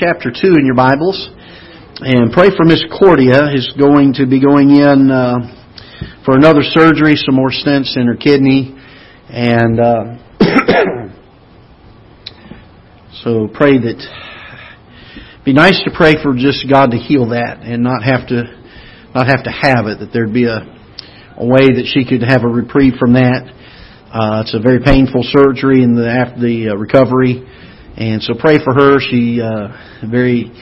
chapter 2 in your Bibles. And pray for Miss Cordia, who's going to be going in uh, for another surgery, some more stents in her kidney. And uh, so pray that. Be nice to pray for just God to heal that and not have to not have to have it. That there'd be a a way that she could have a reprieve from that. Uh, it's a very painful surgery and the after the uh, recovery, and so pray for her. She uh, very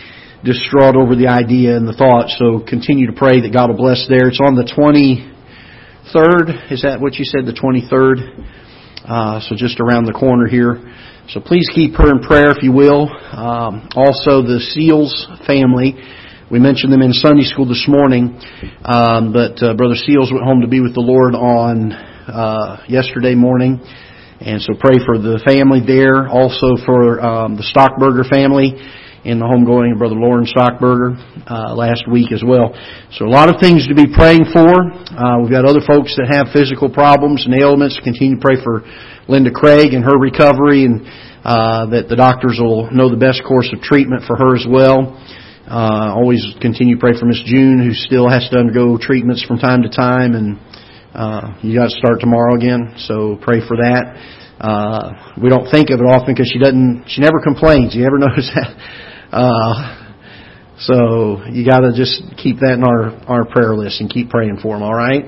distraught over the idea and the thought. So continue to pray that God will bless there. It's on the twenty third. Is that what you said? The twenty third. Uh, so just around the corner here. So please keep her in prayer if you will. Um, also the Seals family. We mentioned them in Sunday school this morning, um, but uh, Brother Seals went home to be with the Lord on uh, yesterday morning, and so pray for the family there. Also for um, the Stockburger family in the homegoing of Brother Lauren Stockburger uh, last week as well. So a lot of things to be praying for. Uh, we've got other folks that have physical problems and ailments. Continue to pray for Linda Craig and her recovery, and uh, that the doctors will know the best course of treatment for her as well. Uh, always continue to pray for Miss June, who still has to undergo treatments from time to time, and uh, you got to start tomorrow again. So pray for that. Uh, we don't think of it often because she doesn't. She never complains. You ever notice that? Uh, so you got to just keep that in our our prayer list and keep praying for him. All right.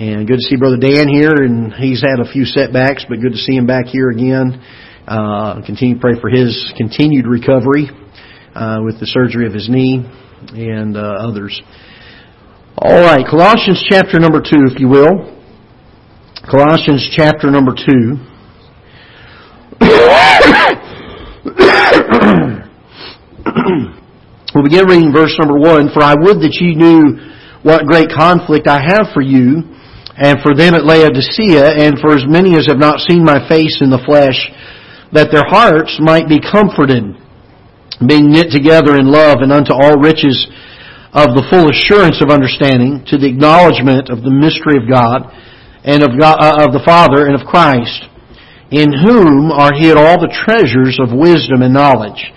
And good to see Brother Dan here, and he's had a few setbacks, but good to see him back here again. Uh, continue to pray for his continued recovery uh, with the surgery of his knee and uh, others. All right, Colossians chapter number two, if you will. Colossians chapter number two. we'll begin reading verse number one. For I would that ye knew what great conflict I have for you, and for them at Laodicea, and for as many as have not seen my face in the flesh, that their hearts might be comforted being knit together in love and unto all riches of the full assurance of understanding to the acknowledgement of the mystery of God and of, God, uh, of the Father and of Christ, in whom are hid all the treasures of wisdom and knowledge.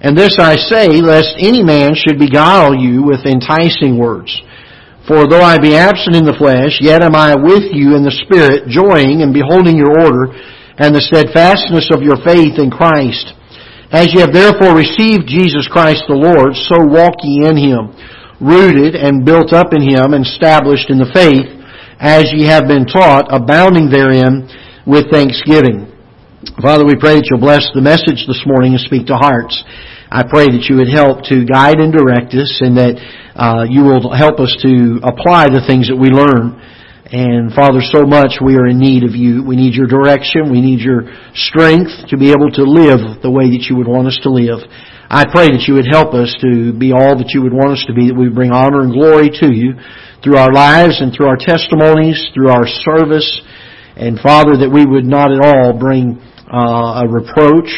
And this I say, lest any man should beguile you with enticing words. For though I be absent in the flesh, yet am I with you in the Spirit, joying and beholding your order and the steadfastness of your faith in Christ as ye have therefore received Jesus Christ the Lord, so walk ye in him, rooted and built up in him, and established in the faith, as ye have been taught, abounding therein with thanksgiving. Father, we pray that you'll bless the message this morning and speak to hearts. I pray that you would help to guide and direct us and that uh, you will help us to apply the things that we learn. And Father, so much we are in need of you. We need your direction. We need your strength to be able to live the way that you would want us to live. I pray that you would help us to be all that you would want us to be, that we bring honor and glory to you through our lives and through our testimonies, through our service. And Father, that we would not at all bring uh, a reproach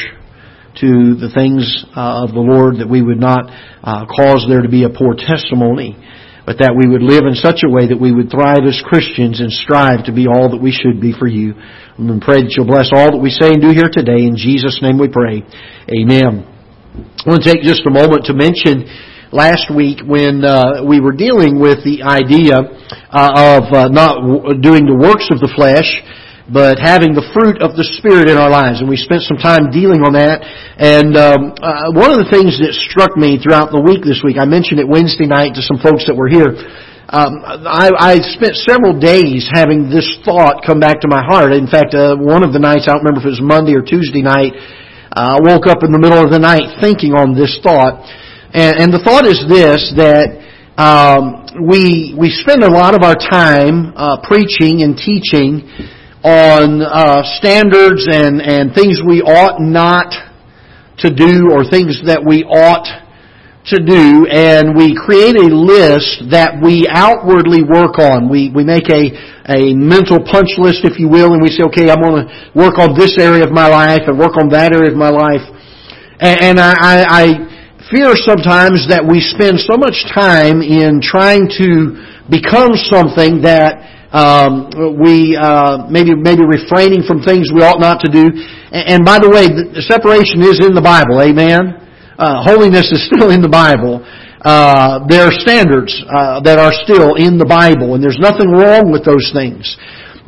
to the things uh, of the Lord, that we would not uh, cause there to be a poor testimony but that we would live in such a way that we would thrive as Christians and strive to be all that we should be for you. And pray that you'll bless all that we say and do here today. In Jesus' name we pray. Amen. I want to take just a moment to mention last week when uh, we were dealing with the idea uh, of uh, not doing the works of the flesh, but having the fruit of the Spirit in our lives. And we spent some time dealing on that. And um, uh, one of the things that struck me throughout the week this week, I mentioned it Wednesday night to some folks that were here. Um, I, I spent several days having this thought come back to my heart. In fact, uh, one of the nights, I don't remember if it was Monday or Tuesday night, uh, I woke up in the middle of the night thinking on this thought. And, and the thought is this, that um, we, we spend a lot of our time uh, preaching and teaching on uh, standards and, and things we ought not to do or things that we ought to do, and we create a list that we outwardly work on. We, we make a, a mental punch list, if you will, and we say, okay, I'm going to work on this area of my life and work on that area of my life. And, and I, I fear sometimes that we spend so much time in trying to become something that um, we uh, maybe maybe refraining from things we ought not to do. And, and by the way, the separation is in the Bible. Amen. uh, holiness is still in the Bible. Uh, there are standards uh, that are still in the Bible, and there's nothing wrong with those things.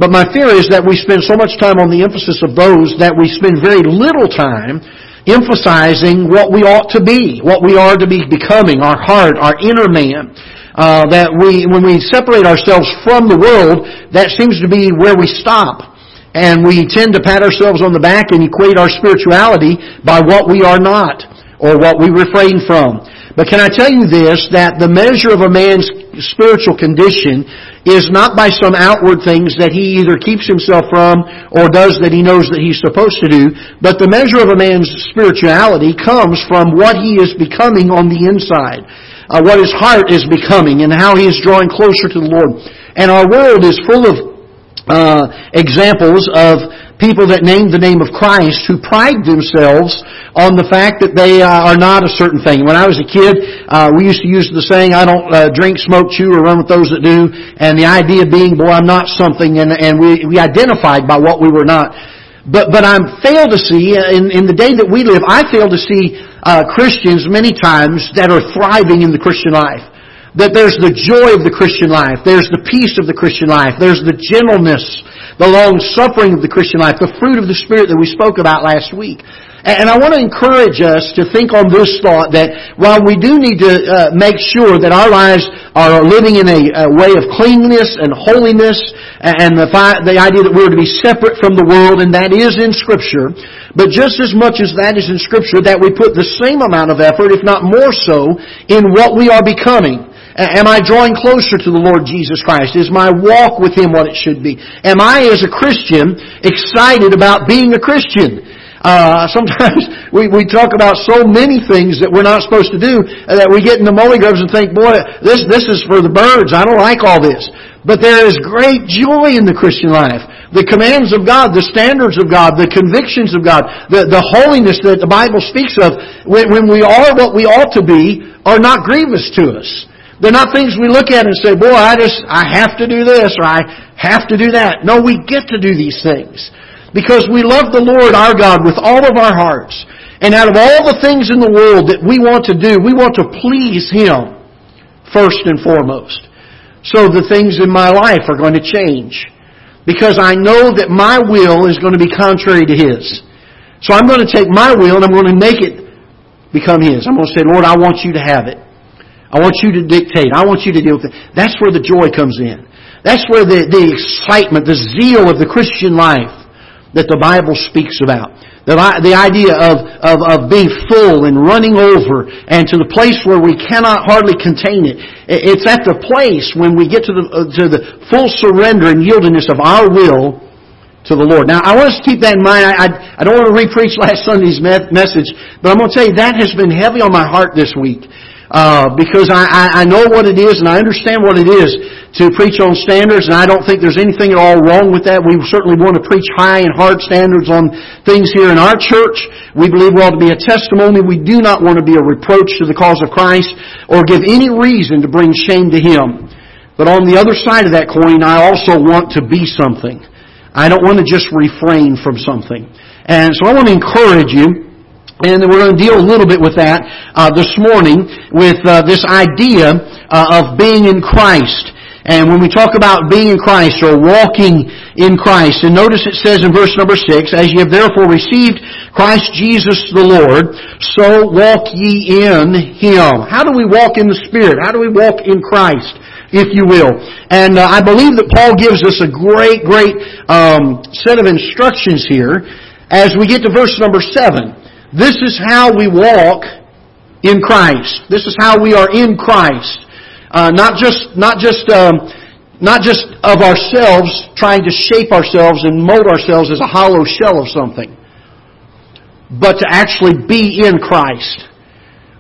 But my fear is that we spend so much time on the emphasis of those that we spend very little time emphasizing what we ought to be, what we are to be becoming, our heart, our inner man. Uh, that we, when we separate ourselves from the world, that seems to be where we stop. And we tend to pat ourselves on the back and equate our spirituality by what we are not, or what we refrain from. But can I tell you this, that the measure of a man's spiritual condition is not by some outward things that he either keeps himself from or does that he knows that he's supposed to do, but the measure of a man's spirituality comes from what he is becoming on the inside. Uh, what his heart is becoming and how he is drawing closer to the Lord. And our world is full of uh, examples of people that name the name of Christ who pride themselves on the fact that they uh, are not a certain thing. When I was a kid, uh, we used to use the saying, I don't uh, drink, smoke, chew, or run with those that do. And the idea being, boy, I'm not something, and, and we, we identified by what we were not. But, but I fail to see, uh, in, in the day that we live, I fail to see uh, Christians many times that are thriving in the Christian life. That there's the joy of the Christian life, there's the peace of the Christian life, there's the gentleness the long suffering of the Christian life, the fruit of the Spirit that we spoke about last week. And I want to encourage us to think on this thought that while we do need to uh, make sure that our lives are living in a, a way of cleanliness and holiness and the, the idea that we're to be separate from the world, and that is in Scripture, but just as much as that is in Scripture, that we put the same amount of effort, if not more so, in what we are becoming. Am I drawing closer to the Lord Jesus Christ? Is my walk with Him what it should be? Am I, as a Christian, excited about being a Christian? Uh, sometimes we, we talk about so many things that we're not supposed to do that we get in the molly grubs and think, boy, this, this is for the birds. I don't like all this. But there is great joy in the Christian life. The commands of God, the standards of God, the convictions of God, the, the holiness that the Bible speaks of, when, when we are what we ought to be, are not grievous to us. They're not things we look at and say, boy, I just, I have to do this or I have to do that. No, we get to do these things. Because we love the Lord our God with all of our hearts. And out of all the things in the world that we want to do, we want to please Him first and foremost. So the things in my life are going to change. Because I know that my will is going to be contrary to His. So I'm going to take my will and I'm going to make it become His. I'm going to say, Lord, I want you to have it. I want you to dictate. I want you to deal with it. That's where the joy comes in. That's where the, the excitement, the zeal of the Christian life that the Bible speaks about. The, the idea of, of, of being full and running over and to the place where we cannot hardly contain it. It's at the place when we get to the, uh, to the full surrender and yieldedness of our will to the Lord. Now, I want us to keep that in mind. I, I, I don't want to repreach last Sunday's message, but I'm going to tell you that has been heavy on my heart this week uh, because I, I, I know what it is and I understand what it is to preach on standards, and I don't think there's anything at all wrong with that. We certainly want to preach high and hard standards on things here in our church. We believe we ought to be a testimony. We do not want to be a reproach to the cause of Christ or give any reason to bring shame to Him. But on the other side of that coin, I also want to be something. I don't want to just refrain from something. And so I want to encourage you and we're going to deal a little bit with that uh, this morning with uh, this idea uh, of being in Christ. And when we talk about being in Christ or walking in Christ, and notice it says in verse number six, as ye have therefore received Christ Jesus the Lord, so walk ye in Him. How do we walk in the Spirit? How do we walk in Christ? if you will. And uh, I believe that Paul gives us a great, great um, set of instructions here as we get to verse number seven. This is how we walk in Christ. This is how we are in Christ. Uh, not just, not just, um, not just of ourselves trying to shape ourselves and mold ourselves as a hollow shell of something, but to actually be in Christ.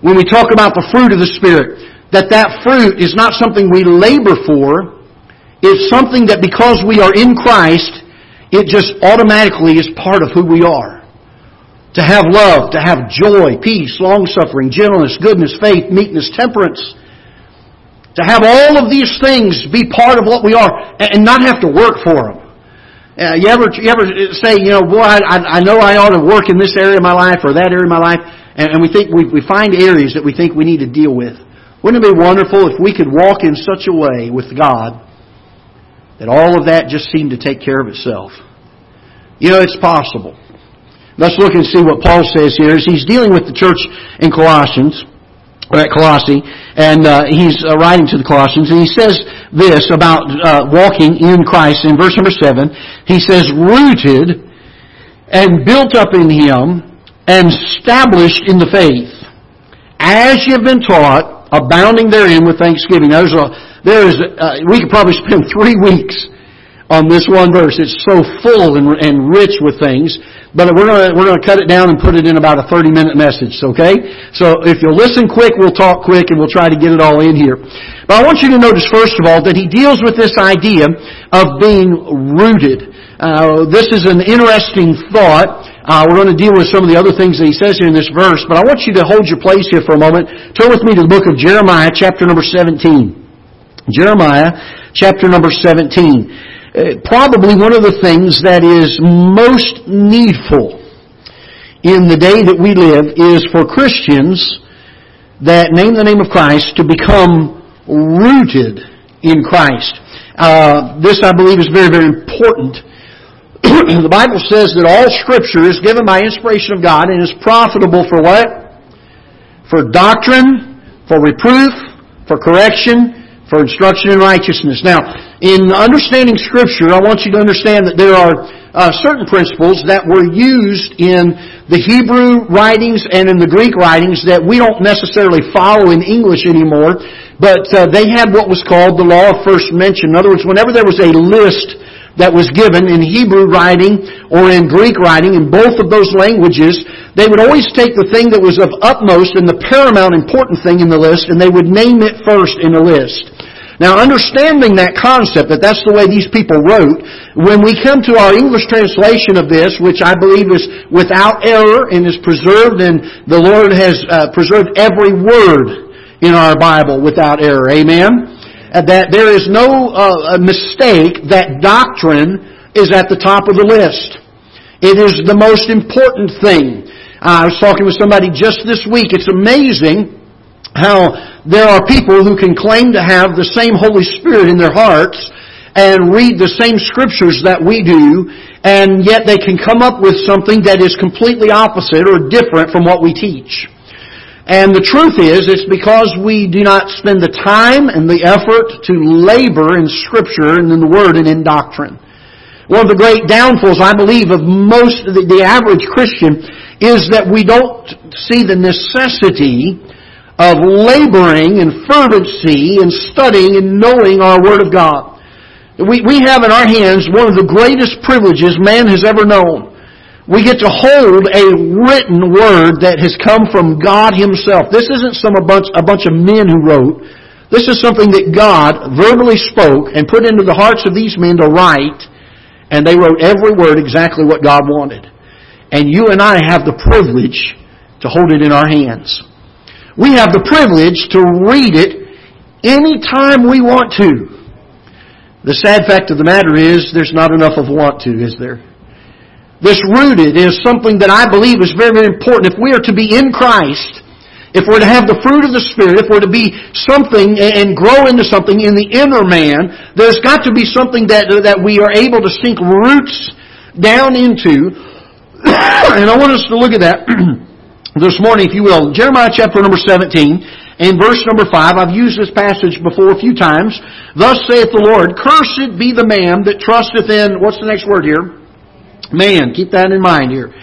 When we talk about the fruit of the Spirit, that that fruit is not something we labor for, it's something that because we are in Christ, it just automatically is part of who we are to have love, to have joy, peace, long-suffering, gentleness, goodness, faith, meekness, temperance. To have all of these things be part of what we are and not have to work for them. Uh, you ever you ever say, you know, boy, I, I know I ought to work in this area of my life or that area of my life, and, and we think we, we find areas that we think we need to deal with. Wouldn't it be wonderful if we could walk in such a way with God that all of that just seemed to take care of itself? You know, it's possible. Let's look and see what Paul says here he's dealing with the church in Colossians at Colossae, and uh, he's uh, writing to the Colossians, and he says this about uh, walking in Christ in verse number seven. He says, "Rooted and built up in Him, and established in the faith, as you have been taught, abounding therein with thanksgiving." There's a there is a, we could probably spend three weeks on this one verse. It's so full and, and rich with things. But we're going we're gonna cut it down and put it in about a 30 minute message, okay? So if you'll listen quick, we'll talk quick and we'll try to get it all in here. But I want you to notice first of all that he deals with this idea of being rooted. Uh, this is an interesting thought. Uh, we're going to deal with some of the other things that he says here in this verse, but I want you to hold your place here for a moment. Turn with me to the book of Jeremiah, chapter number 17. Jeremiah, chapter number 17. Uh, probably one of the things that is most needful in the day that we live is for Christians that name the name of Christ to become rooted in Christ. Uh, this, I believe, is very, very important. the Bible says that all Scripture is given by inspiration of God and is profitable for what? For doctrine, for reproof, for correction, for instruction in righteousness. Now, in understanding Scripture, I want you to understand that there are uh, certain principles that were used in the Hebrew writings and in the Greek writings that we don't necessarily follow in English anymore, but uh, they had what was called the law of first mention. In other words, whenever there was a list that was given in Hebrew writing or in Greek writing, in both of those languages, they would always take the thing that was of utmost and the paramount important thing in the list and they would name it first in the list. Now, understanding that concept, that that's the way these people wrote, when we come to our English translation of this, which I believe is without error and is preserved, and the Lord has uh, preserved every word in our Bible without error. Amen? Uh, that there is no uh, mistake that doctrine is at the top of the list. It is the most important thing. I was talking with somebody just this week. It's amazing how there are people who can claim to have the same Holy Spirit in their hearts and read the same scriptures that we do, and yet they can come up with something that is completely opposite or different from what we teach. And the truth is, it's because we do not spend the time and the effort to labor in Scripture and in the Word and in doctrine. One of the great downfalls, I believe, of most, the, the average Christian is that we don't see the necessity of laboring and fervency and studying and knowing our Word of God. We, we have in our hands one of the greatest privileges man has ever known. We get to hold a written Word that has come from God Himself. This isn't some a bunch, a bunch of men who wrote. This is something that God verbally spoke and put into the hearts of these men to write, and they wrote every word exactly what God wanted. And you and I have the privilege to hold it in our hands. We have the privilege to read it anytime we want to. The sad fact of the matter is there's not enough of want to, is there? This rooted is something that I believe is very, very important. If we are to be in Christ, if we're to have the fruit of the Spirit, if we're to be something and grow into something in the inner man, there's got to be something that, that we are able to sink roots down into. and I want us to look at that this morning, if you will, Jeremiah chapter number 17 and verse number 5. I've used this passage before a few times. Thus saith the Lord, Cursed be the man that trusteth in, what's the next word here? Man. Keep that in mind here.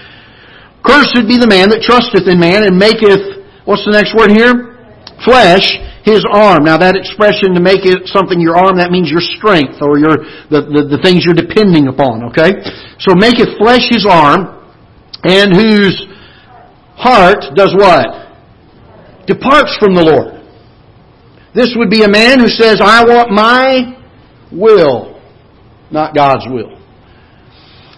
Cursed be the man that trusteth in man and maketh, what's the next word here? Flesh his arm. Now that expression to make it something your arm, that means your strength or your, the, the, the things you're depending upon, okay? So maketh flesh his arm and whose heart does what? Departs from the Lord. This would be a man who says, I want my will, not God's will.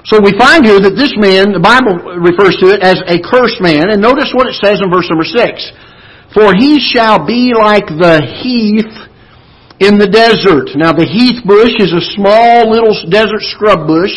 So we find here that this man, the Bible refers to it as a cursed man, and notice what it says in verse number six. For he shall be like the heath in the desert. Now the heath bush is a small little desert scrub bush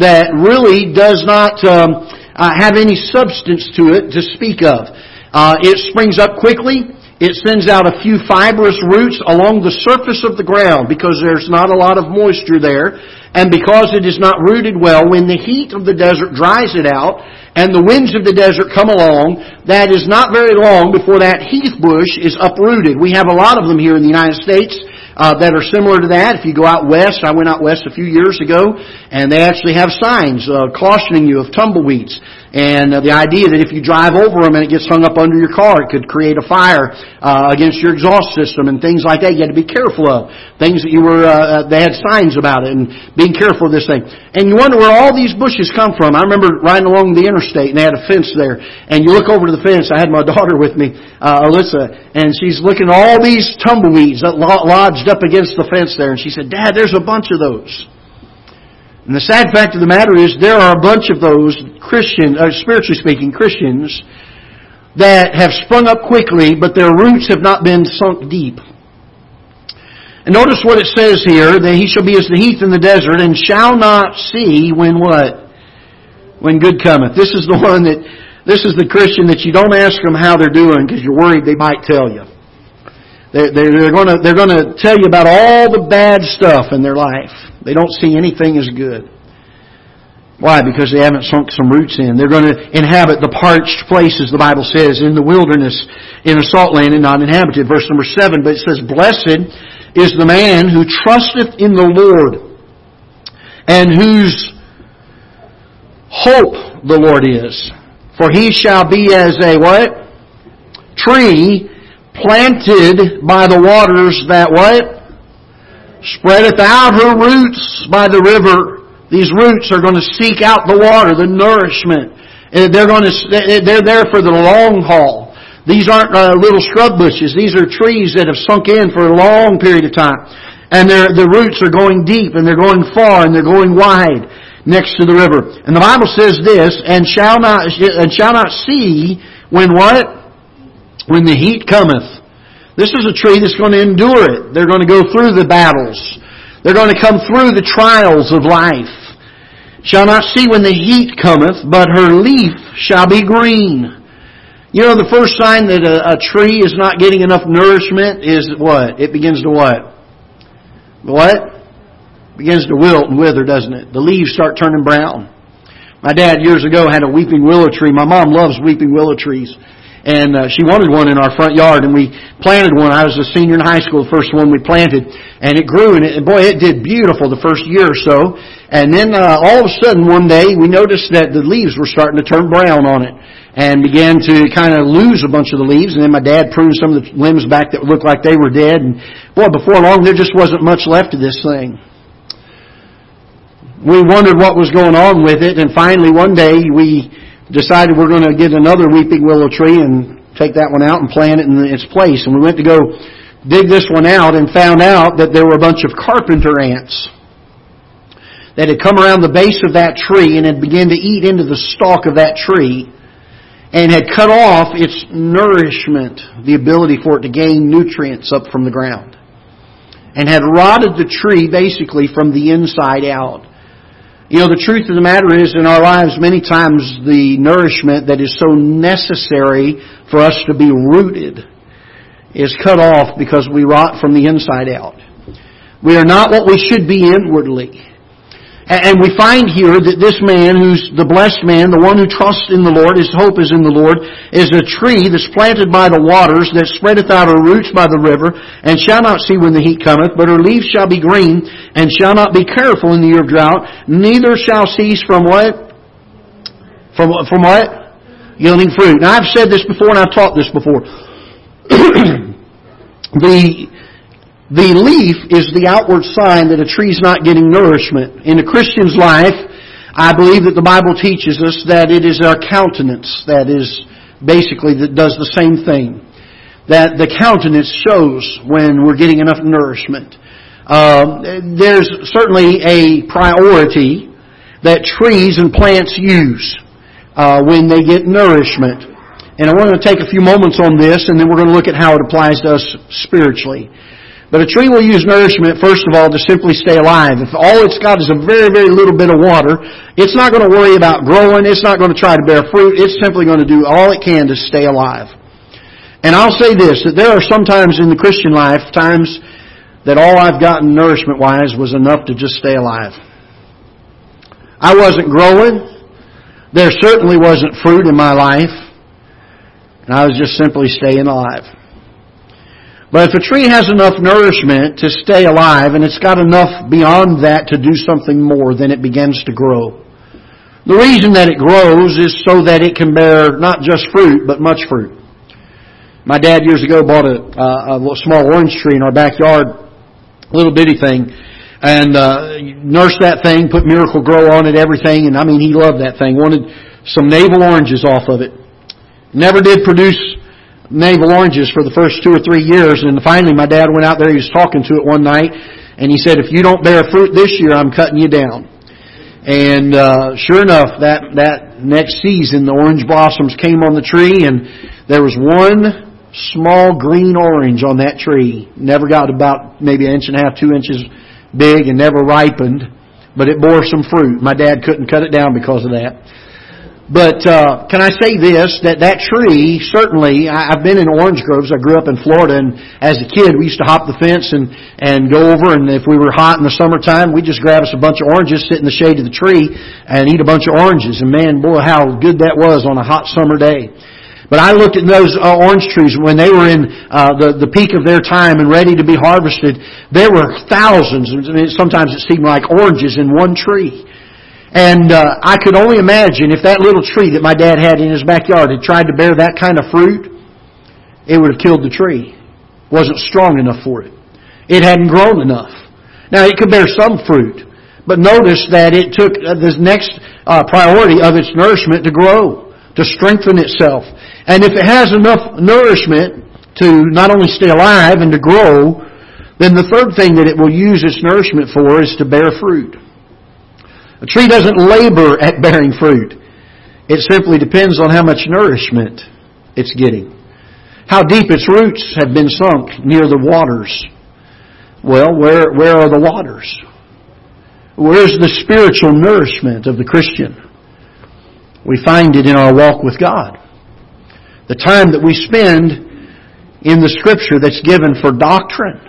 that really does not um, uh, have any substance to it to speak of. Uh, it springs up quickly. It sends out a few fibrous roots along the surface of the ground because there's not a lot of moisture there. And because it is not rooted well, when the heat of the desert dries it out and the winds of the desert come along, that is not very long before that heath bush is uprooted. We have a lot of them here in the United States uh, that are similar to that. If you go out west, I went out west a few years ago, and they actually have signs uh, cautioning you of tumbleweeds. And uh, the idea that if you drive over them and it gets hung up under your car, it could create a fire uh, against your exhaust system and things like that. You had to be careful of things that you were. Uh, uh, they had signs about it and being careful of this thing. And you wonder where all these bushes come from. I remember riding along the interstate and they had a fence there. And you look over to the fence. I had my daughter with me, uh, Alyssa, and she's looking at all these tumbleweeds that lodged up against the fence there. And she said, "Dad, there's a bunch of those." And the sad fact of the matter is there are a bunch of those Christian, uh, spiritually speaking, Christians that have sprung up quickly, but their roots have not been sunk deep. And notice what it says here, that he shall be as the heath in the desert and shall not see when what? When good cometh. This is the one that, this is the Christian that you don't ask them how they're doing because you're worried they might tell you. They're, they're, going to, they're going to tell you about all the bad stuff in their life. They don't see anything as good. Why? Because they haven't sunk some roots in. They're going to inhabit the parched places, the Bible says, in the wilderness, in a salt land and not inhabited. Verse number seven, but it says, Blessed is the man who trusteth in the Lord, and whose hope the Lord is. For he shall be as a what? Tree planted by the waters that what? spreadeth out her roots by the river. These roots are going to seek out the water, the nourishment. They're going to, they're there for the long haul. These aren't uh, little shrub bushes. These are trees that have sunk in for a long period of time. And their, the roots are going deep and they're going far and they're going wide next to the river. And the Bible says this, and shall not, and shall not see when what? When the heat cometh. This is a tree that's going to endure it. They're going to go through the battles. They're going to come through the trials of life. Shall not see when the heat cometh, but her leaf shall be green. You know, the first sign that a, a tree is not getting enough nourishment is what? It begins to what? What? begins to wilt and wither, doesn't it? The leaves start turning brown. My dad years ago had a weeping willow tree. My mom loves weeping willow trees and uh, she wanted one in our front yard, and we planted one. I was a senior in high school, the first one we planted, and it grew, and, it, and boy, it did beautiful the first year or so. And then uh, all of a sudden, one day, we noticed that the leaves were starting to turn brown on it, and began to kind of lose a bunch of the leaves. And then my dad pruned some of the limbs back that looked like they were dead, and boy, before long, there just wasn't much left of this thing we wondered what was going on with it, and finally one day we decided we're going to get another weeping willow tree and take that one out and plant it in its place. And we went to go dig this one out and found out that there were a bunch of carpenter ants that had come around the base of that tree and had begun to eat into the stalk of that tree and had cut off its nourishment, the ability for it to gain nutrients up from the ground. And had rotted the tree basically from the inside out. You know, the truth of the matter is in our lives, many times the nourishment that is so necessary for us to be rooted is cut off because we rot from the inside out. We are not what we should be inwardly. And we find here that this man who's the blessed man, the one who trusts in the Lord, his hope is in the Lord, is a tree that's planted by the waters, that spreadeth out her roots by the river, and shall not see when the heat cometh, but her leaves shall be green, and shall not be careful in the year of drought, neither shall cease from what? From, from what? Yielding fruit. Now I've said this before and I've taught this before. the the leaf is the outward sign that a tree is not getting nourishment. In a Christian's life, I believe that the Bible teaches us that it is our countenance that is basically that does the same thing. That the countenance shows when we're getting enough nourishment. Uh, there's certainly a priority that trees and plants use uh, when they get nourishment. And I want to take a few moments on this, and then we're going to look at how it applies to us spiritually. But a tree will use nourishment, first of all, to simply stay alive. If all it's got is a very, very little bit of water, it's not going to worry about growing. It's not going to try to bear fruit. It's simply going to do all it can to stay alive. And I'll say this, that there are sometimes in the Christian life, times that all I've gotten nourishment-wise was enough to just stay alive. I wasn't growing. There certainly wasn't fruit in my life. And I was just simply staying alive. But if a tree has enough nourishment to stay alive and it's got enough beyond that to do something more, then it begins to grow. The reason that it grows is so that it can bear not just fruit, but much fruit. My dad years ago bought a, a, a small orange tree in our backyard, little bitty thing, and uh, nursed that thing, put Miracle-Gro on it, everything, and I mean he loved that thing. Wanted some navel oranges off of it. Never did produce navel oranges for the first two or three years. And finally, my dad went out there. He was talking to it one night, and he said, "If you don't bear fruit this year, I'm cutting you down." And uh, sure enough, that that next season, the orange blossoms came on the tree, and there was one small green orange on that tree. Never got about maybe an inch and a half, two inches big, and never ripened, but it bore some fruit. My dad couldn't cut it down because of that. But uh, can I say this? That that tree certainly. I, I've been in orange groves. I grew up in Florida, and as a kid, we used to hop the fence and and go over. And if we were hot in the summertime, we just grab us a bunch of oranges, sit in the shade of the tree, and eat a bunch of oranges. And man, boy, how good that was on a hot summer day. But I looked at those uh, orange trees when they were in uh, the the peak of their time and ready to be harvested. There were thousands, and sometimes it seemed like oranges in one tree. And uh, I could only imagine if that little tree that my dad had in his backyard had tried to bear that kind of fruit, it would have killed the tree. Wasn't strong enough for it. It hadn't grown enough. Now it could bear some fruit, but notice that it took uh, this next uh, priority of its nourishment to grow, to strengthen itself. And if it has enough nourishment to not only stay alive and to grow, then the third thing that it will use its nourishment for is to bear fruit. A tree doesn't labor at bearing fruit. It simply depends on how much nourishment it's getting. How deep its roots have been sunk near the waters. Well, where, where are the waters? Where's the spiritual nourishment of the Christian? We find it in our walk with God. The time that we spend in the scripture that's given for doctrine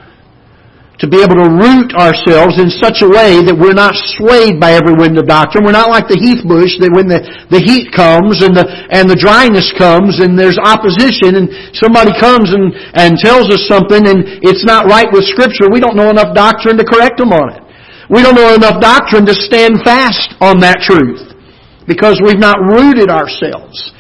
to be able to root ourselves in such a way that we're not swayed by every wind of doctrine. We're not like the heath bush that when the, the heat comes and the, and the dryness comes and there's opposition and somebody comes and, and tells us something and it's not right with scripture, we don't know enough doctrine to correct them on it. We don't know enough doctrine to stand fast on that truth because we've not rooted ourselves.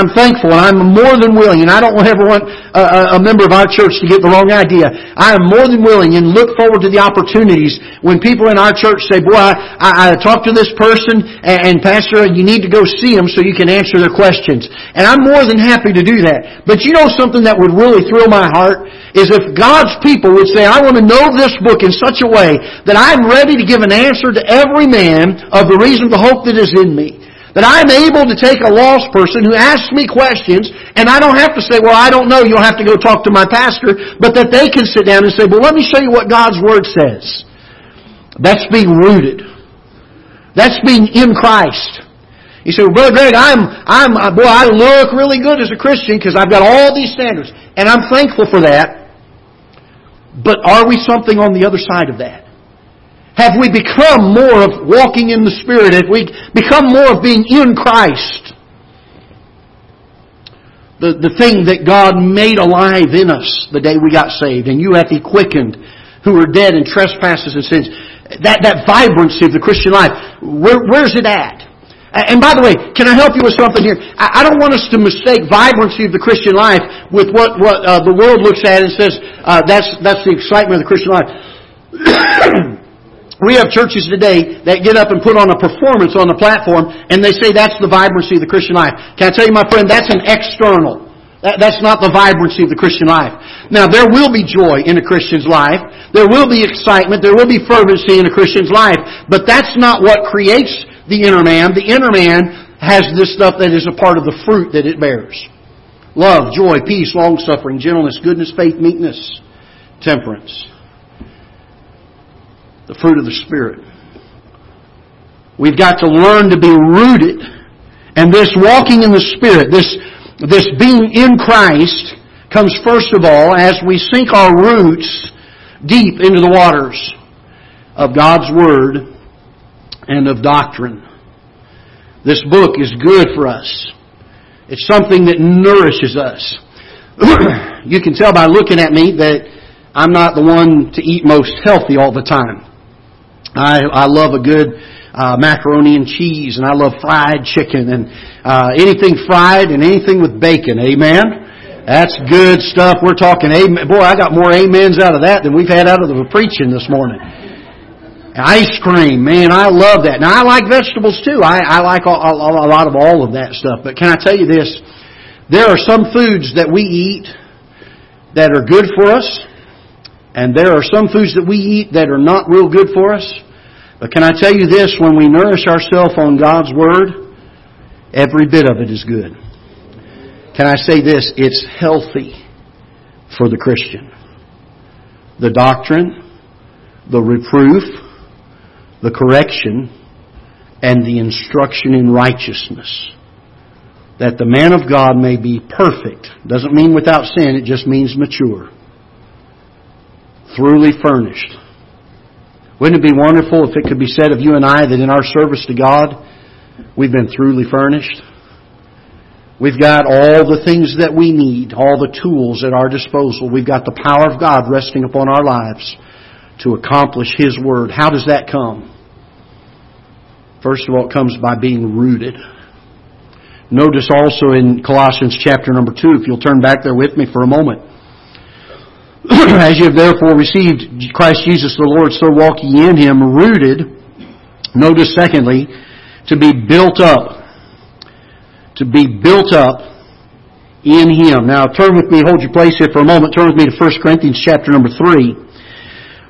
I'm thankful and I'm more than willing, and I don't ever want a, a, member of our church to get the wrong idea. I am more than willing and look forward to the opportunities when people in our church say, boy, I, I, I talked to this person and, and Pastor, you need to go see them so you can answer their questions. And I'm more than happy to do that. But you know something that would really thrill my heart is if God's people would say, I want to know this book in such a way that I'm ready to give an answer to every man of the reason of the hope that is in me. That I'm able to take a lost person who asks me questions and I don't have to say, well, I don't know, you'll have to go talk to my pastor, but that they can sit down and say, well, let me show you what God's Word says. That's being rooted. That's being in Christ. You say, well, Brother Greg, I'm, I'm, uh, boy, I look really good as a Christian because I've got all these standards. And I'm thankful for that. But are we something on the other side of that? Have we become more of walking in the Spirit? Have we become more of being in Christ? The, the thing that God made alive in us the day we got saved, and you hath He quickened who are dead in trespasses and sins. That, that vibrancy of the Christian life, where, where's it at? And by the way, can I help you with something here? I don't want us to mistake vibrancy of the Christian life with what, what uh, the world looks at and says uh, that's, that's the excitement of the Christian life. We have churches today that get up and put on a performance on the platform and they say that's the vibrancy of the Christian life. Can I tell you, my friend, that's an external. That's not the vibrancy of the Christian life. Now, there will be joy in a Christian's life. There will be excitement. There will be fervency in a Christian's life. But that's not what creates the inner man. The inner man has this stuff that is a part of the fruit that it bears. Love, joy, peace, long suffering, gentleness, goodness, faith, meekness, temperance. The fruit of the Spirit. We've got to learn to be rooted. And this walking in the Spirit, this, this being in Christ, comes first of all as we sink our roots deep into the waters of God's Word and of doctrine. This book is good for us. It's something that nourishes us. you can tell by looking at me that I'm not the one to eat most healthy all the time. I, I love a good uh, macaroni and cheese, and I love fried chicken and uh, anything fried and anything with bacon. Amen. That's good stuff. We're talking amen. Boy, I got more amens out of that than we've had out of the preaching this morning. Ice cream, man, I love that. Now I like vegetables too. I, I like a, lot of all of that stuff. But can I tell you this? There are some foods that we eat that are good for us, and there are some foods that we eat that are not real good for us. But can I tell you this? When we nourish ourselves on God's Word, every bit of it is good. Can I say this? It's healthy for the Christian. The doctrine, the reproof, the correction, and the instruction in righteousness. That the man of God may be perfect. Doesn't mean without sin, it just means mature. Thoroughly furnished. Wouldn't it be wonderful if it could be said of you and I that in our service to God, we've been thoroughly furnished? We've got all the things that we need, all the tools at our disposal. We've got the power of God resting upon our lives to accomplish His Word. How does that come? First of all, it comes by being rooted. Notice also in Colossians chapter number 2, if you'll turn back there with me for a moment. As you have therefore received Christ Jesus the Lord, so walk ye in Him, rooted. Notice secondly, to be built up. To be built up in Him. Now turn with me, hold your place here for a moment, turn with me to 1 Corinthians chapter number 3.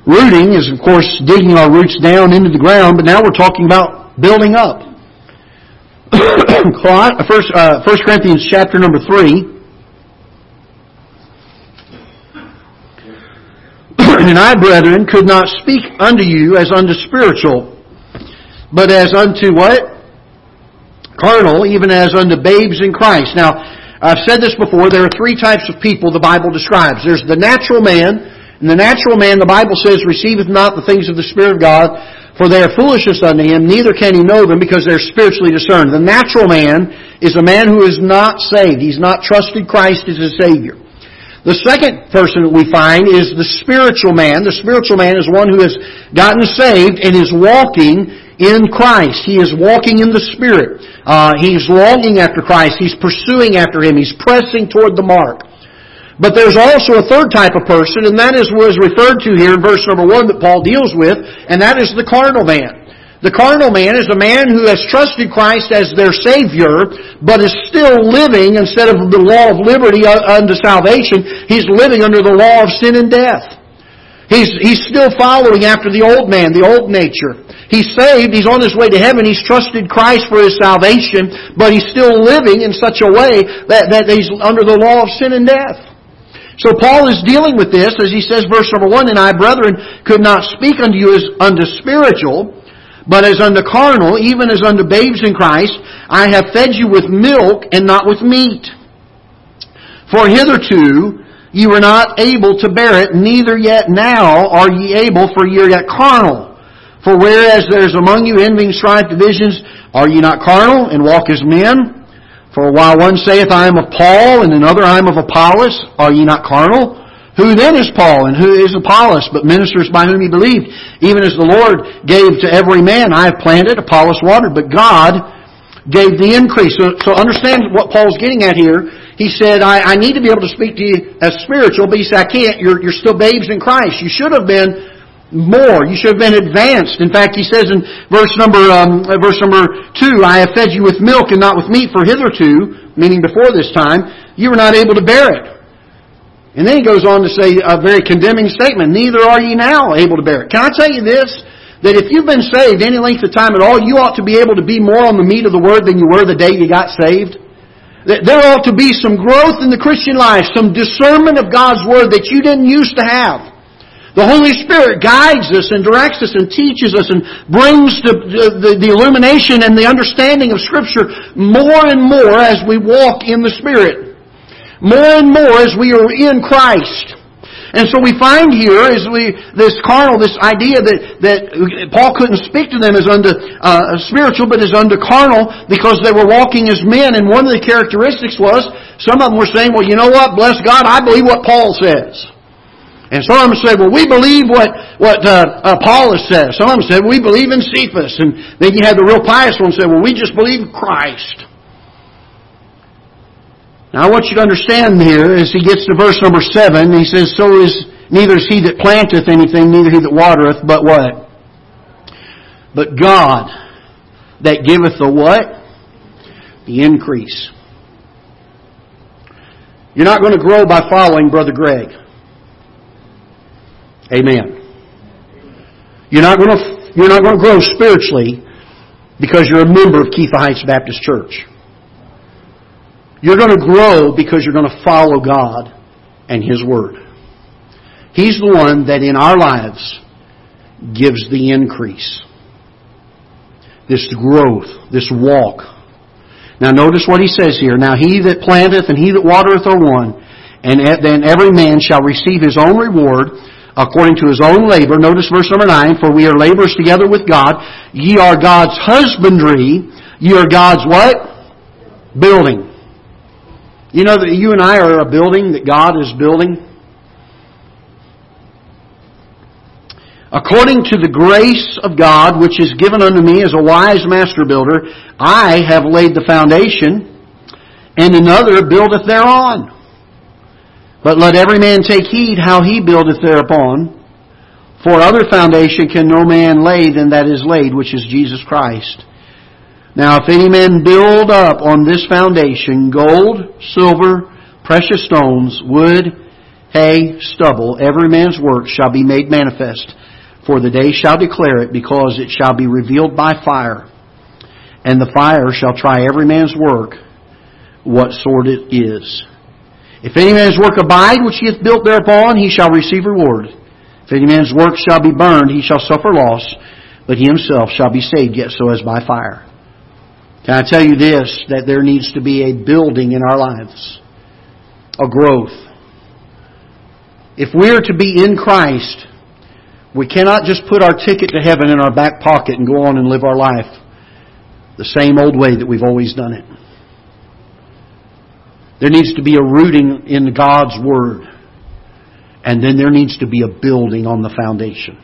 Rooting is of course digging our roots down into the ground, but now we're talking about building up. First, uh, First Corinthians chapter number three. And I, brethren, could not speak unto you as unto spiritual, but as unto what? Carnal, even as unto babes in Christ. Now, I've said this before, there are three types of people the Bible describes. There's the natural man, and the natural man, the Bible says, receiveth not the things of the Spirit of God, for they are foolishness unto him, neither can he know them because they're spiritually discerned. The natural man is a man who is not saved. He's not trusted Christ as his Savior. The second person that we find is the spiritual man. The spiritual man is one who has gotten saved and is walking in Christ. He is walking in the Spirit. Uh, he's longing after Christ. He's pursuing after Him. He's pressing toward the mark. But there's also a third type of person, and that is what is referred to here in verse number one that Paul deals with, and that is the carnal man. The carnal man is a man who has trusted Christ as their Savior, but is still living, instead of the law of liberty unto salvation, he's living under the law of sin and death. He's, he's still following after the old man, the old nature. He's saved, he's on his way to heaven, he's trusted Christ for his salvation, but he's still living in such a way that, that he's under the law of sin and death. So Paul is dealing with this as he says, verse number one, And I, brethren, could not speak unto you as unto spiritual, but as unto carnal, even as unto babes in Christ. I have fed you with milk and not with meat. For hitherto you were not able to bear it, neither yet now are ye able, for ye are yet carnal. For whereas there is among you envying, strife, divisions, are ye not carnal, and walk as men? For while one saith, I am of Paul, and another, I am of Apollos, are ye not carnal? Who then is Paul, and who is Apollos, but ministers by whom he believed? Even as the Lord gave to every man, I have planted, Apollos watered, but God gave the increase. So, so understand what Paul's getting at here. He said, I, I need to be able to speak to you as spiritual, but he said, I can't. You're, you're still babes in Christ. You should have been more. You should have been advanced. In fact, he says in verse number um, verse number two, "I have fed you with milk and not with meat, for hitherto, meaning before this time, you were not able to bear it." And then he goes on to say a very condemning statement: "Neither are ye now able to bear it." Can I tell you this? That if you've been saved any length of time at all, you ought to be able to be more on the meat of the word than you were the day you got saved. There ought to be some growth in the Christian life, some discernment of God's word that you didn't used to have. The Holy Spirit guides us and directs us and teaches us and brings the, the, the, illumination and the understanding of Scripture more and more as we walk in the Spirit. More and more as we are in Christ. And so we find here is we this carnal, this idea that that Paul couldn't speak to them as unto uh, spiritual, but as unto carnal, because they were walking as men. And one of the characteristics was some of them were saying, "Well, you know what? Bless God, I believe what Paul says." And some of them said, well, we believe what, what uh, uh, Apollos says. Some of them said, we believe in Cephas. And then you had the real pious one say, well, we just believe Christ. Now I want you to understand here, as he gets to verse number 7, he says, So is neither is he that planteth anything, neither he that watereth, but what? But God that giveth the what? The increase. You're not going to grow by following Brother Greg. Amen. You're not going to, you're not going to grow spiritually because you're a member of Ketha Heights Baptist Church. You're going to grow because you're going to follow God and His Word. He's the one that in our lives gives the increase. This growth, this walk. Now notice what he says here. Now he that planteth and he that watereth are one, and then every man shall receive his own reward according to his own labor. Notice verse number 9, for we are laborers together with God. Ye are God's husbandry. Ye are God's what? Building. You know that you and I are a building that God is building? According to the grace of God, which is given unto me as a wise master builder, I have laid the foundation, and another buildeth thereon. But let every man take heed how he buildeth thereupon. For other foundation can no man lay than that is laid, which is Jesus Christ. Now if any man build up on this foundation gold, silver, precious stones, wood, hay, stubble, every man's work shall be made manifest. For the day shall declare it, because it shall be revealed by fire. And the fire shall try every man's work, what sort it is. If any man's work abide which he hath built thereupon, he shall receive reward. If any man's work shall be burned, he shall suffer loss, but he himself shall be saved, yet so as by fire. Can I tell you this, that there needs to be a building in our lives, a growth. If we are to be in Christ, we cannot just put our ticket to heaven in our back pocket and go on and live our life the same old way that we've always done it. There needs to be a rooting in God's Word. And then there needs to be a building on the foundation.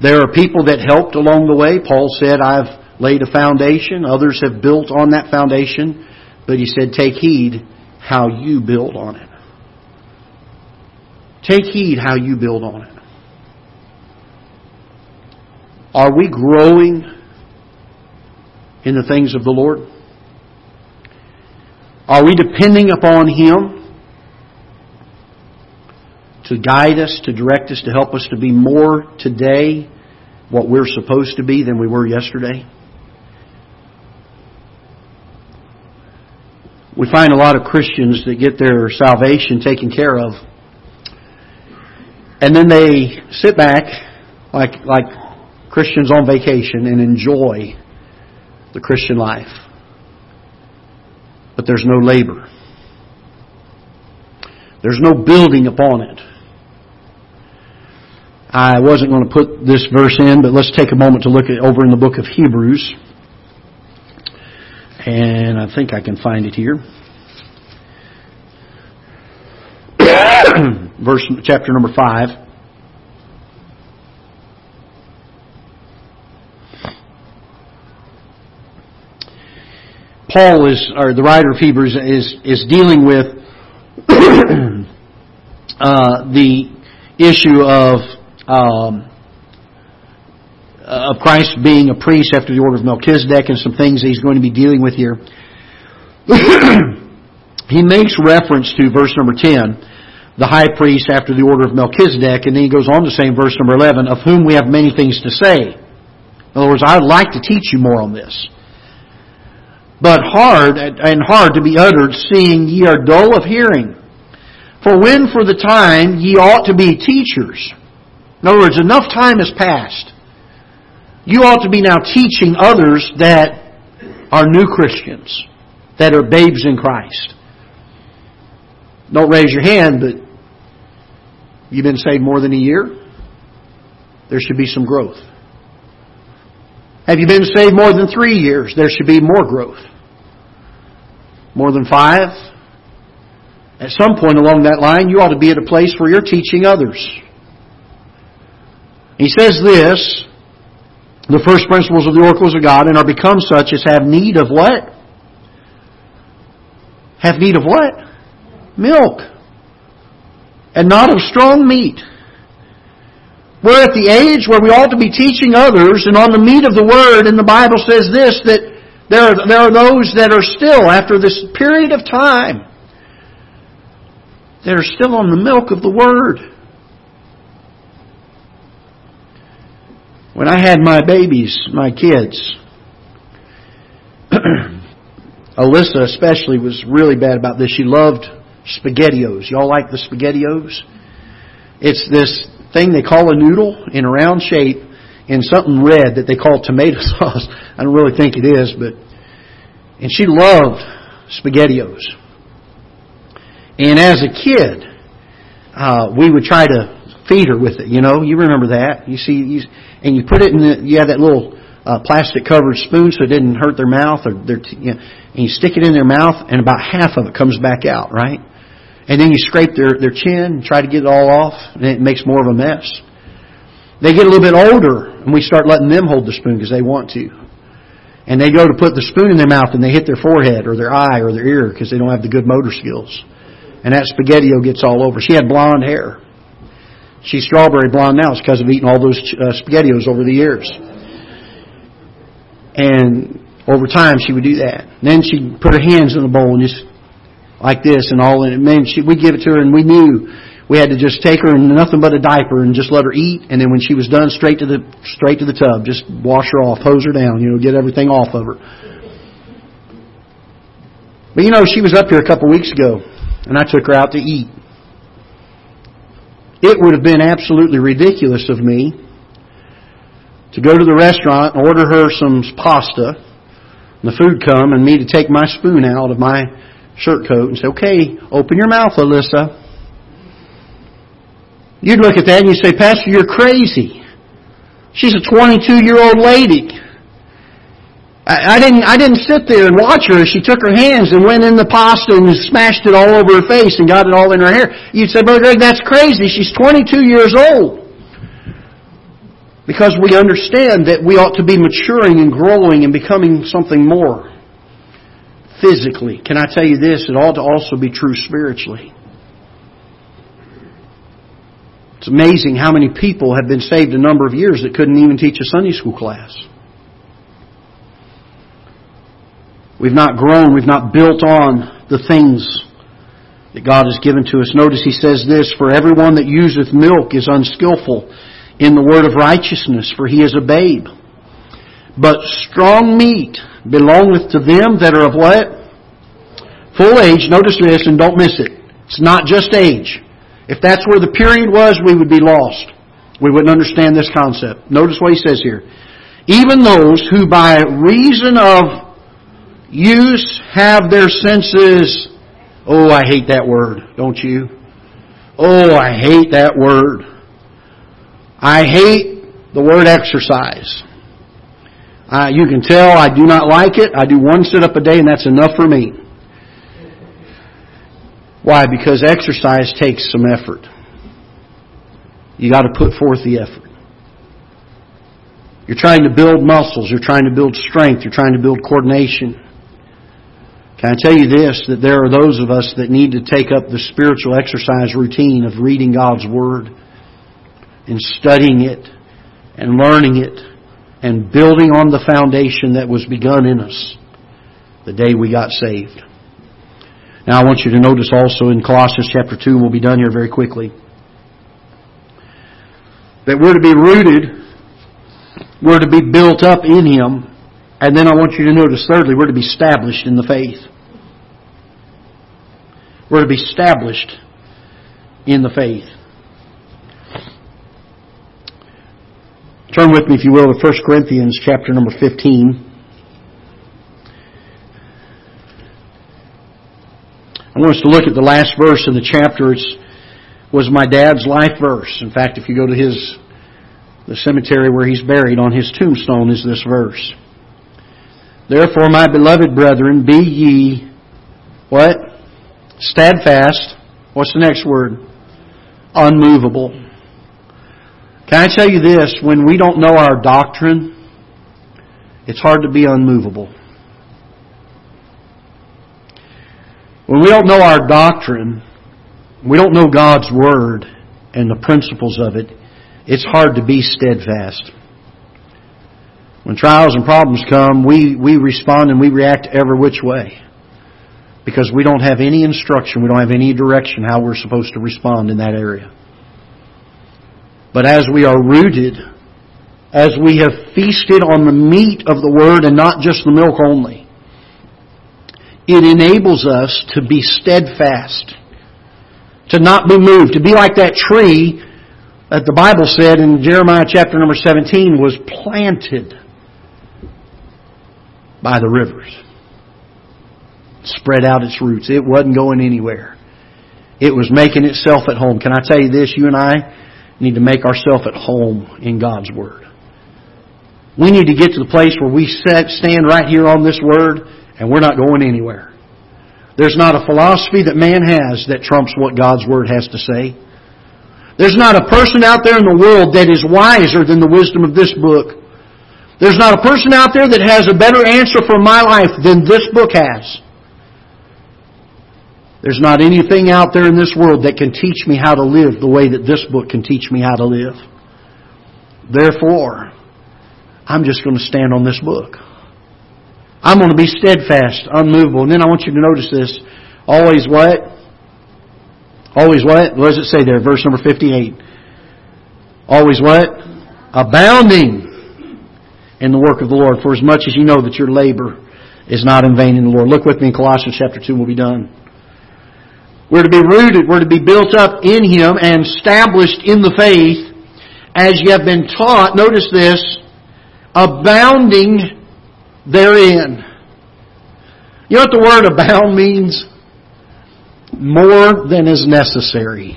There are people that helped along the way. Paul said, I've laid a foundation. Others have built on that foundation. But he said, take heed how you build on it. Take heed how you build on it. Are we growing in the things of the Lord? Are we depending upon Him to guide us, to direct us, to help us to be more today what we're supposed to be than we were yesterday? We find a lot of Christians that get their salvation taken care of. And then they sit back like, like Christians on vacation and enjoy the Christian life but there's no labor. There's no building upon it. I wasn't going to put this verse in, but let's take a moment to look at over in the book of Hebrews. And I think I can find it here. verse chapter number 5. Paul is, or the writer of Hebrews is, is dealing with uh, the issue of um, Uh, of Christ being a priest after the order of Melchizedek and some things he's going to be dealing with here. he makes reference to verse number 10, the high priest after the order of Melchizedek, and then he goes on to say in verse number 11, of whom we have many things to say. In other words, I'd like to teach you more on this but hard and hard to be uttered, seeing ye are dull of hearing. For when for the time ye ought to be teachers. In other words, enough time has passed. You ought to be now teaching others that are new Christians, that are babes in Christ. Don't raise your hand, but you've been saved more than a year? There should be some growth. Have you been saved more than three years? There should be more growth. More than five? At some point along that line, you ought to be at a place where you're teaching others. He says this, the first principles of the oracles of God and are become such as have need of what? Have need of what? Milk. And not of strong meat. We're at the age where we ought to be teaching others, and on the meat of the Word, and the Bible says this, that there are, there are those that are still, after this period of time, that are still on the milk of the Word. When I had my babies, my kids, Alyssa especially was really bad about this. She loved SpaghettiOs. Y'all like the SpaghettiOs? It's this thing they call a noodle in a round shape in something red that they call tomato sauce. I don't really think it is, but and she loved SpaghettiOs. And as a kid, uh, we would try to feed her with it. You know, you remember that. You see, you, and you put it in the, you have that little uh, plastic covered spoon so it didn't hurt their mouth or their, you know, and you stick it in their mouth and about half of it comes back out, right? And then you scrape their, their chin and try to get it all off, and it makes more of a mess. They get a little bit older, and we start letting them hold the spoon because they want to. And they go to put the spoon in their mouth, and they hit their forehead or their eye or their ear because they don't have the good motor skills. And that SpaghettiO gets all over. She had blonde hair. She's strawberry blonde now. It's because of eating all those uh, SpaghettiOs over the years. And over time, she would do that. And then she'd put her hands in the bowl and just like this and all. And man, she, we'd give it to her, and we knew we had to just take her in nothing but a diaper and just let her eat. And then when she was done, straight to the straight to the tub, just wash her off, hose her down, you know, get everything off of her. But you know, she was up here a couple weeks ago, and I took her out to eat. It would have been absolutely ridiculous of me to go to the restaurant and order her some pasta, and the food come, and me to take my spoon out of my shirt coat and say, okay, open your mouth, Alyssa. You'd look at that and you'd say, Pastor, you're crazy. She's a 22 year old lady. I, didn't, I didn't sit there and watch her she took her hands and went in the pasta and smashed it all over her face and got it all in her hair. You'd say, Brother Greg, that's crazy. She's 22 years old. Because we understand that we ought to be maturing and growing and becoming something more physically. Can I tell you this? It ought to also be true spiritually. It's amazing how many people have been saved a number of years that couldn't even teach a Sunday school class. We've not grown, we've not built on the things that God has given to us. Notice he says this, For everyone that useth milk is unskillful in the word of righteousness, for he is a babe. But strong meat belongeth to them that are of what? Full age. Notice this and don't miss it. It's not just age. If that's where the period was, we would be lost. We wouldn't understand this concept. Notice what he says here. Even those who by reason of use have their senses, oh, I hate that word, don't you? Oh, I hate that word. I hate the word exercise. Uh, you can tell I do not like it. I do one sit up a day and that's enough for me. Why? Because exercise takes some effort. You got to put forth the effort. You're trying to build muscles. You're trying to build strength. You're trying to build coordination. Can I tell you this, that there are those of us that need to take up the spiritual exercise routine of reading God's Word and studying it and learning it and building on the foundation that was begun in us the day we got saved. Now I want you to notice also in Colossians chapter 2, we'll be done here very quickly, that we're to be rooted, we're to be built up in Him, and then I want you to notice thirdly, we're to be established in the faith. We're to be established in the faith. Turn with me, if you will, to 1 Corinthians chapter number 15. I want us to look at the last verse in the chapter. It was my dad's life verse. In fact, if you go to his the cemetery where he's buried, on his tombstone is this verse. Therefore, my beloved brethren, be ye what? Steadfast. What's the next word? Unmovable. Can I tell you this? When we don't know our doctrine, it's hard to be unmovable. When we don't know our doctrine, we don't know God's Word and the principles of it, it's hard to be steadfast. When trials and problems come, we, we respond and we react every which way. Because we don't have any instruction, we don't have any direction how we're supposed to respond in that area. But as we are rooted, as we have feasted on the meat of the Word and not just the milk only, it enables us to be steadfast, to not be moved, to be like that tree that the Bible said in Jeremiah chapter number 17 was planted by the rivers. Spread out its roots. It wasn't going anywhere. It was making itself at home. Can I tell you this? You and I need to make ourselves at home in God's Word. We need to get to the place where we stand right here on this Word and we're not going anywhere. There's not a philosophy that man has that trumps what God's Word has to say. There's not a person out there in the world that is wiser than the wisdom of this book. There's not a person out there that has a better answer for my life than this book has. There's not anything out there in this world that can teach me how to live the way that this book can teach me how to live. Therefore, I'm just going to stand on this book. I'm going to be steadfast, unmovable. And then I want you to notice this. Always what? Always what? What does it say there? Verse number 58. Always what? Abounding in the work of the Lord, for as much as you know that your labor is not in vain in the Lord. Look with me in Colossians chapter 2, we'll be done. We're to be rooted, we're to be built up in Him and established in the faith as you have been taught, notice this, abounding therein. You know what the word abound means? more than is necessary.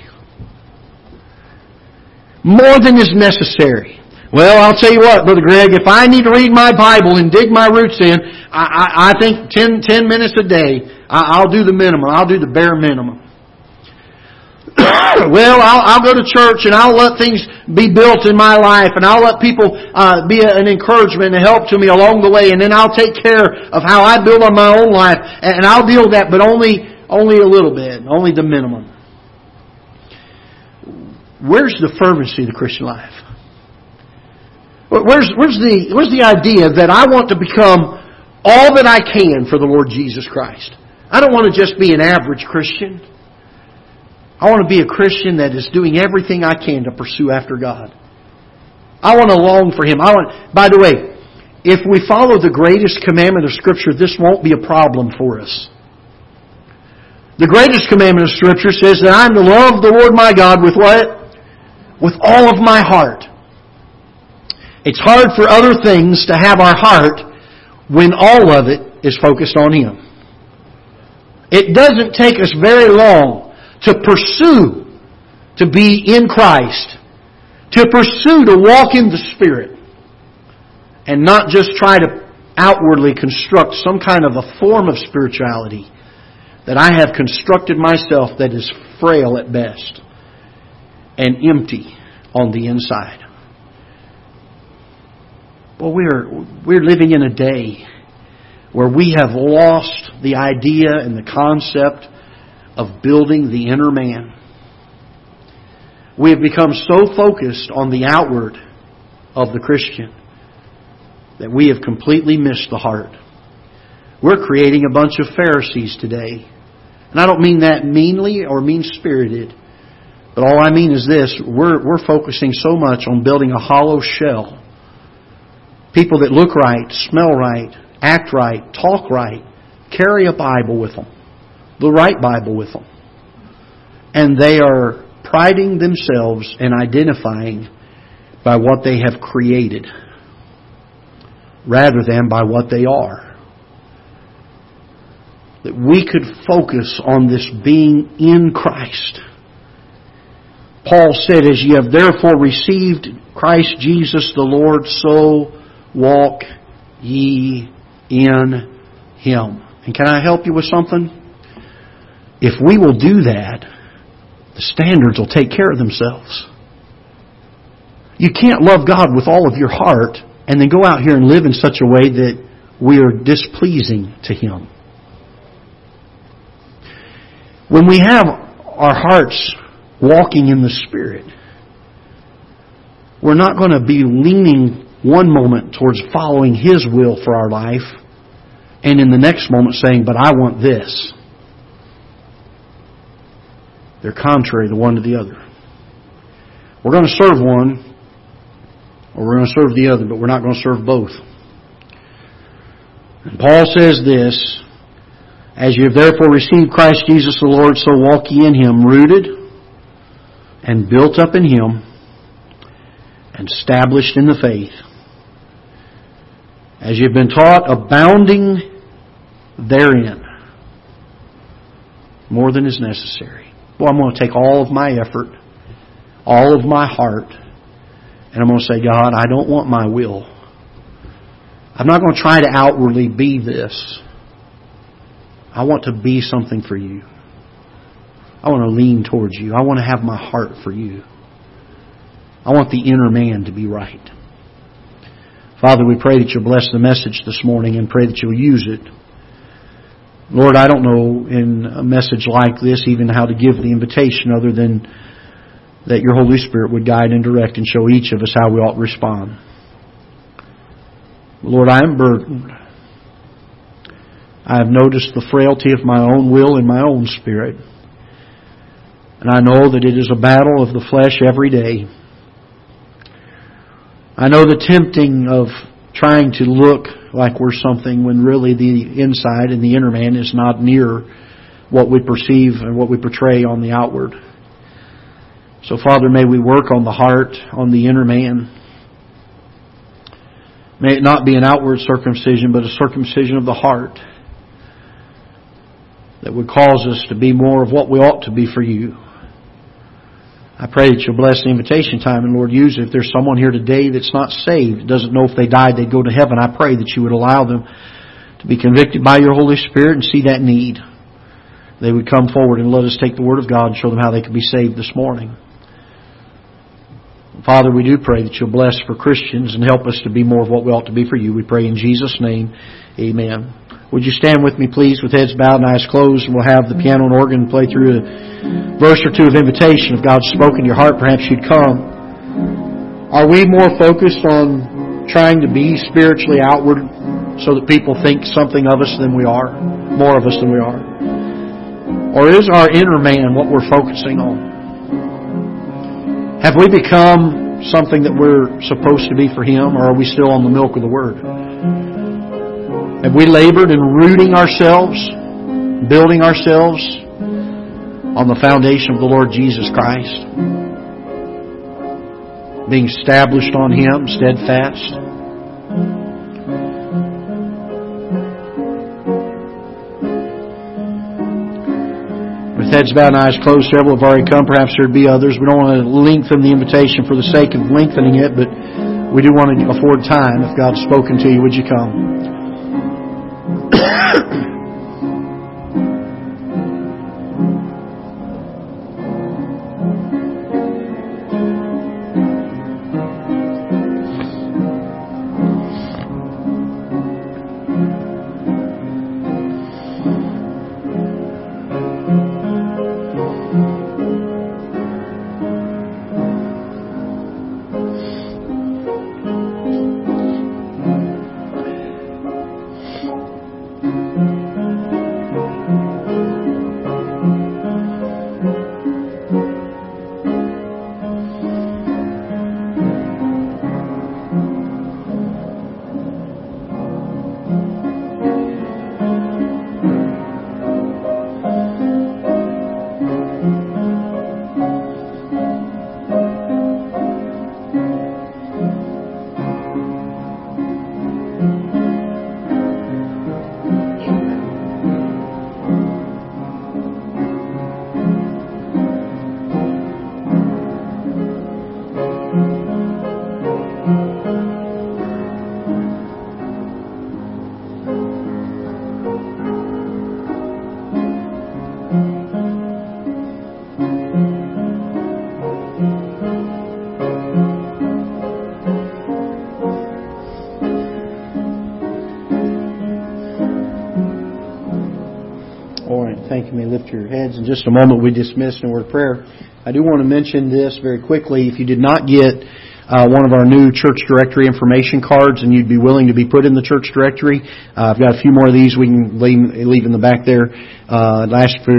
More than is necessary. Well, I'll tell you what, Brother Greg, if I need to read my Bible and dig my roots in, I, I, I think 10, 10 minutes a day, I, will do the minimum. I'll do the bare minimum. well, I'll, I'll, go to church and I'll let things be built in my life and I'll let people uh, be an encouragement and help to me along the way and then I'll take care of how I build on my own life and I'll deal with that, but only only a little bit, only the minimum. Where's the fervency of the Christian life? Where's, where's, the, where's the idea that I want to become all that I can for the Lord Jesus Christ? I don't want to just be an average Christian. I want to be a Christian that is doing everything I can to pursue after God. I want to long for Him. I want, by the way, if we follow the greatest commandment of Scripture, this won't be a problem for us. The greatest commandment of Scripture says that I'm to love the Lord my God with what? With all of my heart. It's hard for other things to have our heart when all of it is focused on Him. It doesn't take us very long to pursue to be in Christ, to pursue to walk in the Spirit, and not just try to outwardly construct some kind of a form of spirituality that I have constructed myself that is frail at best and empty on the inside. Well, we're, we're living in a day where we have lost the idea and the concept of building the inner man. We have become so focused on the outward of the Christian that we have completely missed the heart. We're creating a bunch of Pharisees today. And I don't mean that meanly or mean spirited. But all I mean is this we're, we're focusing so much on building a hollow shell. People that look right, smell right, act right, talk right, carry a Bible with them, the right Bible with them. And they are priding themselves and identifying by what they have created rather than by what they are. That we could focus on this being in Christ. Paul said, As ye have therefore received Christ Jesus the Lord, so walk ye in Him. And can I help you with something? If we will do that, the standards will take care of themselves. You can't love God with all of your heart and then go out here and live in such a way that we are displeasing to Him. When we have our hearts walking in the Spirit, we're not going to be leaning one moment towards following His will for our life and in the next moment saying, but I want this. They're contrary the one to the other. We're going to serve one or we're going to serve the other, but we're not going to serve both. And Paul says this, As you have therefore received Christ Jesus the Lord, so walk ye in him, rooted and built up in him, and established in the faith. As you've been taught, abounding therein, more than is necessary. Well, I'm going to take all of my effort, all of my heart, and I'm going to say, God, I don't want my will. I'm not going to try to outwardly be this. I want to be something for you. I want to lean towards you. I want to have my heart for you. I want the inner man to be right. Father, we pray that you'll bless the message this morning and pray that you'll use it. Lord, I don't know in a message like this even how to give the invitation other than that your Holy Spirit would guide and direct and show each of us how we ought to respond. Lord, I am burdened. I have noticed the frailty of my own will and my own spirit. And I know that it is a battle of the flesh every day. I know the tempting of trying to look like we're something when really the inside and the inner man is not near what we perceive and what we portray on the outward. So, Father, may we work on the heart, on the inner man. May it not be an outward circumcision, but a circumcision of the heart that would cause us to be more of what we ought to be for you. I pray that you'll bless the invitation time and Lord use it. If there's someone here today that's not saved, doesn't know if they died they'd go to heaven, I pray that you would allow them to be convicted by your Holy Spirit and see that need. They would come forward and let us take the Word of God and show them how they could be saved this morning. Father, we do pray that you'll bless for Christians and help us to be more of what we ought to be for you. We pray in Jesus' name. Amen. Would you stand with me, please, with heads bowed and eyes closed, and we'll have the piano and organ play through a verse or two of invitation. If God's spoken to your heart, perhaps you'd come. Are we more focused on trying to be spiritually outward so that people think something of us than we are? More of us than we are? Or is our inner man what we're focusing on? Have we become something that we're supposed to be for Him, or are we still on the milk of the Word? Have we labored in rooting ourselves, building ourselves on the foundation of the Lord Jesus Christ? Being established on Him, steadfast? With heads bowed and eyes closed. Several have already come. Perhaps there'd be others. We don't want to lengthen the invitation for the sake of lengthening it, but we do want to afford time. If God's spoken to you, would you come? Lift your heads. In just a moment, we dismiss in a word of prayer. I do want to mention this very quickly. If you did not get uh, one of our new church directory information cards and you'd be willing to be put in the church directory, uh, I've got a few more of these we can leave, leave in the back there. Uh, last for